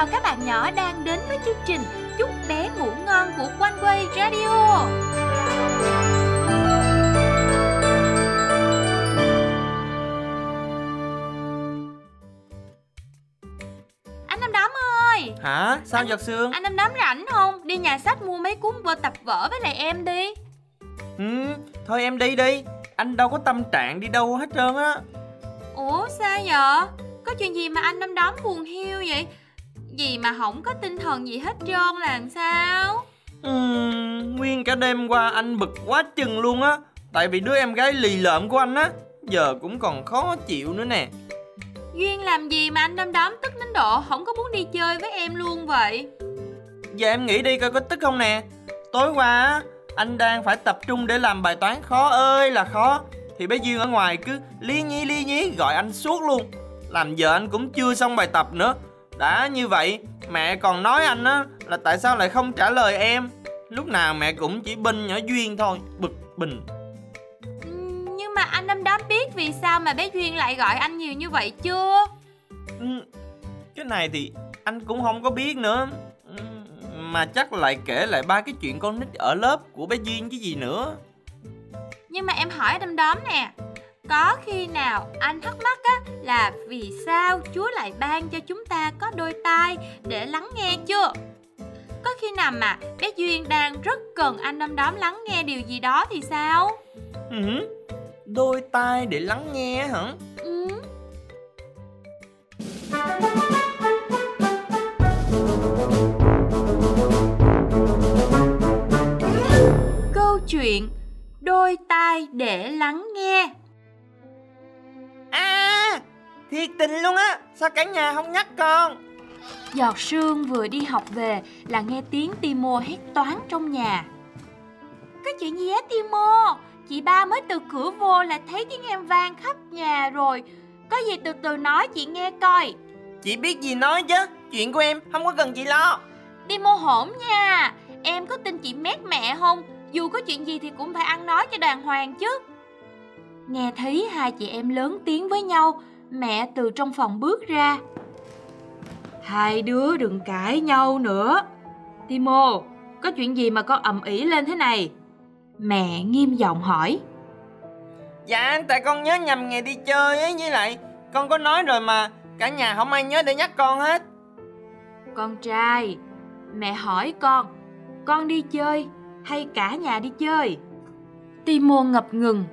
chào các bạn nhỏ đang đến với chương trình Chúc bé ngủ ngon của Quanh Quay Radio. Anh Năm Đóm ơi, Hả? Sao Anh- giọt sương? anh Năm Đóm rảnh không? Đi nhà sách mua mấy cuốn vở tập vở với lại em đi. Ừ, thôi em đi đi Anh đâu có tâm trạng đi đâu hết trơn á Ủa sao vậy? Có chuyện gì mà anh Năm Đóm buồn hiu vậy? Gì mà không có tinh thần gì hết trơn là làm sao? ừ, Nguyên cả đêm qua anh bực quá chừng luôn á. Tại vì đứa em gái lì lợm của anh á Giờ cũng còn khó chịu nữa nè. Duyên làm gì mà anh Năm Đóm tức đến độ không có muốn đi chơi với em luôn vậy? Giờ em nghĩ đi coi có tức không nè. Tối qua á Anh đang phải tập trung để làm bài toán khó ơi là khó. Thì bé Duyên ở ngoài cứ lý nhí lý nhí gọi anh suốt luôn. Làm giờ anh cũng chưa xong bài tập nữa Đã như vậy Mẹ còn nói anh á Là tại sao lại không trả lời em? Lúc nào mẹ cũng chỉ binh nhỏ Duyên thôi Bực bình. Nhưng mà anh Năm Đóm biết vì sao mà bé Duyên lại gọi anh nhiều như vậy chưa? Cái này thì anh cũng không có biết nữa. Mà chắc lại kể lại ba cái chuyện con nít ở lớp của bé Duyên chứ gì nữa. Nhưng mà em hỏi Năm Đóm nè Có khi nào anh thắc mắc á là vì sao Chúa lại ban cho chúng ta có đôi tai để lắng nghe chưa? Có khi nào mà bé Duyên đang rất cần anh Năm Đóm lắng nghe điều gì đó thì sao? Ừ, Đôi tai để lắng nghe hả Ừ. Câu chuyện Đôi tai để lắng nghe À Thiệt tình luôn á. Sao cả nhà không nhắc con? Giọt sương vừa đi học về là nghe tiếng Timo hét toán trong nhà. Có chuyện gì á Timo? Chị ba mới từ cửa vô là thấy tiếng em vang khắp nhà rồi. Có gì từ từ nói chị nghe coi. Chị biết gì nói chứ? Chuyện của em không có cần chị lo. Timo hổn nha. Em có tin chị mét mẹ không? Dù có chuyện gì thì cũng phải ăn nói cho đàng hoàng chứ Nghe thấy hai chị em lớn tiếng với nhau Mẹ từ trong phòng bước ra. Hai đứa đừng cãi nhau nữa. Timo, có chuyện gì mà con ầm ĩ lên thế này? Mẹ nghiêm giọng hỏi. Dạ tại con nhớ nhầm ngày đi chơi ấy Với lại con có nói rồi mà Cả nhà không ai nhớ để nhắc con hết. Con trai, mẹ hỏi con Con đi chơi hay cả nhà đi chơi? Timo ngập ngừng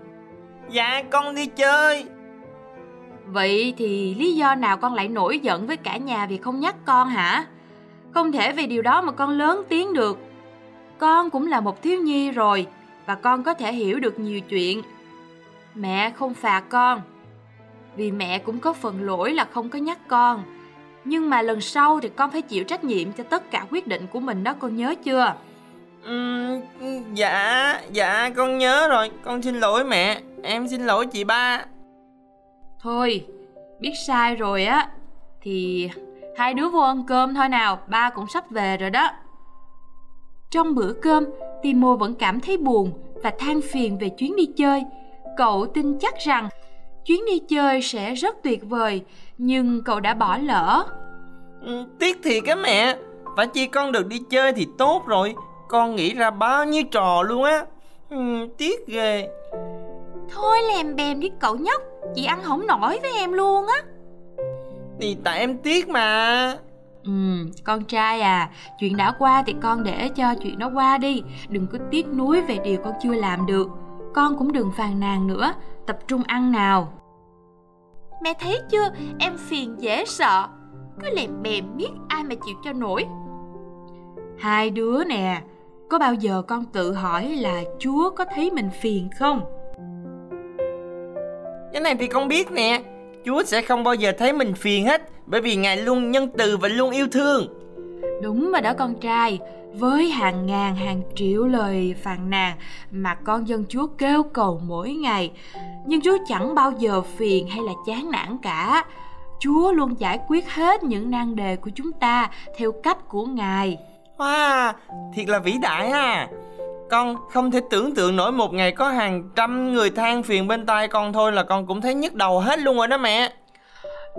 Dạ con đi chơi Vậy thì lý do nào con lại nổi giận với cả nhà vì không nhắc con hả? Không thể vì điều đó mà con lớn tiếng được. Con cũng là một thiếu nhi rồi và con có thể hiểu được nhiều chuyện. Mẹ không phạt con vì mẹ cũng có phần lỗi là không có nhắc con. Nhưng mà lần sau thì con phải chịu trách nhiệm cho tất cả quyết định của mình đó con nhớ chưa? Ừm, Dạ Dạ con nhớ rồi Con xin lỗi mẹ Em xin lỗi chị ba. Thôi, biết sai rồi á Thì hai đứa vô ăn cơm thôi nào Ba cũng sắp về rồi đó. Trong bữa cơm Timo vẫn cảm thấy buồn Và than phiền về chuyến đi chơi. Cậu tin chắc rằng Chuyến đi chơi sẽ rất tuyệt vời Nhưng cậu đã bỏ lỡ. Ừ, Tiếc thiệt á mẹ. Phải chi con được đi chơi thì tốt rồi. Con nghĩ ra bao nhiêu trò luôn á. Ừ, Tiếc ghê Thôi lèm bèm đi cậu nhóc. Chị ăn không nổi với em luôn á. Thì tại em tiếc mà. Ừ, con trai à, chuyện đã qua thì con để cho chuyện đó qua đi. Đừng có tiếc nuối về điều con chưa làm được. Con cũng đừng phàn nàn nữa, tập trung ăn nào. Mẹ thấy chưa, em phiền dễ sợ. Cứ lèm bèm biết ai mà chịu cho nổi. Hai đứa nè, có bao giờ con tự hỏi là Chúa có thấy mình phiền không? Cái này thì con biết nè. Chúa sẽ không bao giờ thấy mình phiền hết Bởi vì Ngài luôn nhân từ và luôn yêu thương. Đúng rồi đó con trai. Với hàng ngàn hàng triệu lời phàn nàn Mà con dân Chúa kêu cầu mỗi ngày Nhưng Chúa chẳng bao giờ phiền hay là chán nản cả. Chúa luôn giải quyết hết những nan đề của chúng ta Theo cách của Ngài. Wow, thiệt là vĩ đại ha Con không thể tưởng tượng nổi một ngày có hàng trăm người than phiền bên tai con thôi là con cũng thấy nhức đầu hết luôn rồi đó mẹ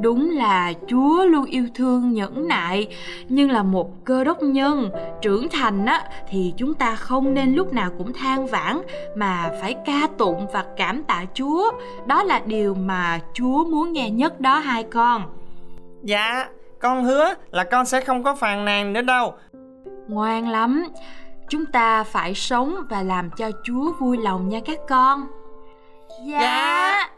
Đúng là Chúa luôn yêu thương nhẫn nại, nhưng là một cơ đốc nhân trưởng thành á thì chúng ta không nên lúc nào cũng than vãn mà phải ca tụng và cảm tạ Chúa. Đó là điều mà Chúa muốn nghe nhất đó hai con. Dạ, con hứa là con sẽ không có phàn nàn nữa đâu. Ngoan lắm. Chúng ta phải sống và làm cho Chúa vui lòng nha các con. Dạ. dạ.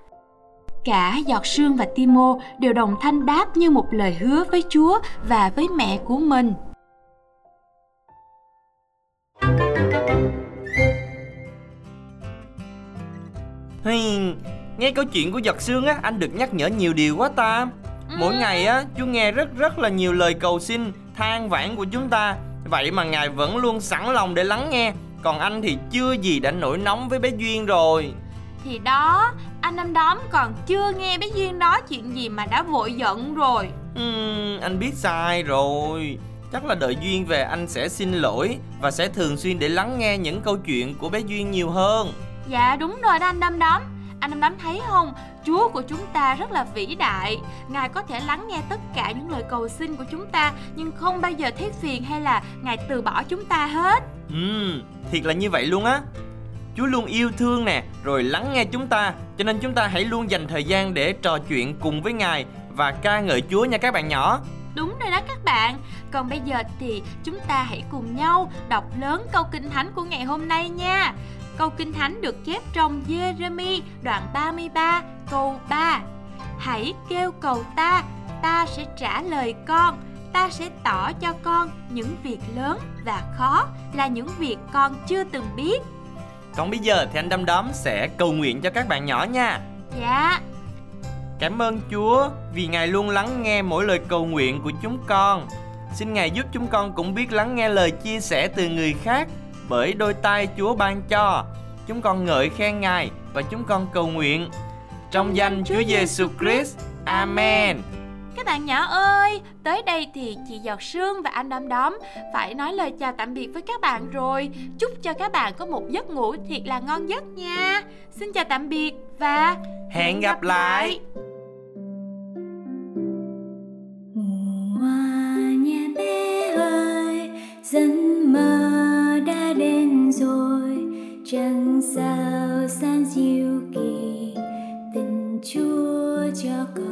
Cả Giọt Sương và Timo đều đồng thanh đáp như một lời hứa với Chúa và với mẹ của mình. Hey, nghe câu chuyện của Giọt Sương á, anh được nhắc nhở nhiều điều quá ta. Mỗi ngày á, chú nghe rất rất là nhiều lời cầu xin, than vãn của chúng ta. Vậy mà Ngài vẫn luôn sẵn lòng để lắng nghe. Còn anh thì chưa gì đã nổi nóng với bé Duyên rồi. Thì đó, anh năm đóm còn chưa nghe bé Duyên nói chuyện gì mà đã vội giận rồi uhm, Anh biết sai rồi Chắc là đợi Duyên về anh sẽ xin lỗi Và sẽ thường xuyên để lắng nghe những câu chuyện của bé Duyên nhiều hơn Dạ đúng rồi đó anh Năm Đóm Anh Năm Đóm thấy không Chúa của chúng ta rất là vĩ đại Ngài có thể lắng nghe tất cả những lời cầu xin của chúng ta Nhưng không bao giờ thấy phiền hay là Ngài từ bỏ chúng ta hết Ừ, thiệt là như vậy luôn á Chúa luôn yêu thương nè, rồi lắng nghe chúng ta, cho nên chúng ta hãy luôn dành thời gian để trò chuyện cùng với Ngài và ca ngợi Chúa nha các bạn nhỏ. Đúng rồi đó các bạn. Còn bây giờ thì chúng ta hãy cùng nhau đọc lớn câu kinh thánh của ngày hôm nay nha. Câu kinh thánh được chép trong Jeremy đoạn 33 câu 3. Hãy kêu cầu ta, ta sẽ trả lời con ta sẽ tỏ cho con những việc lớn và khó là những việc con chưa từng biết. Còn bây giờ thì anh Đâm Đóm sẽ cầu nguyện cho các bạn nhỏ nha. Dạ. Cảm ơn Chúa vì Ngài luôn lắng nghe mỗi lời cầu nguyện của chúng con. Xin Ngài giúp chúng con cũng biết lắng nghe lời chia sẻ từ người khác Bởi đôi tay Chúa ban cho Chúng con ngợi khen Ngài và chúng con cầu nguyện Trong danh Chúa Giêsu Christ. Amen. Các bạn nhỏ ơi, tới đây thì chị Giọt Sương và anh Đom Đóm phải nói lời chào tạm biệt với các bạn rồi. Chúc cho các bạn có một giấc ngủ thiệt là ngon giấc nha. Xin chào tạm biệt và hẹn gặp lại. nhà bé ơi, dân sao san diệu kỳ tình Chúa cho con.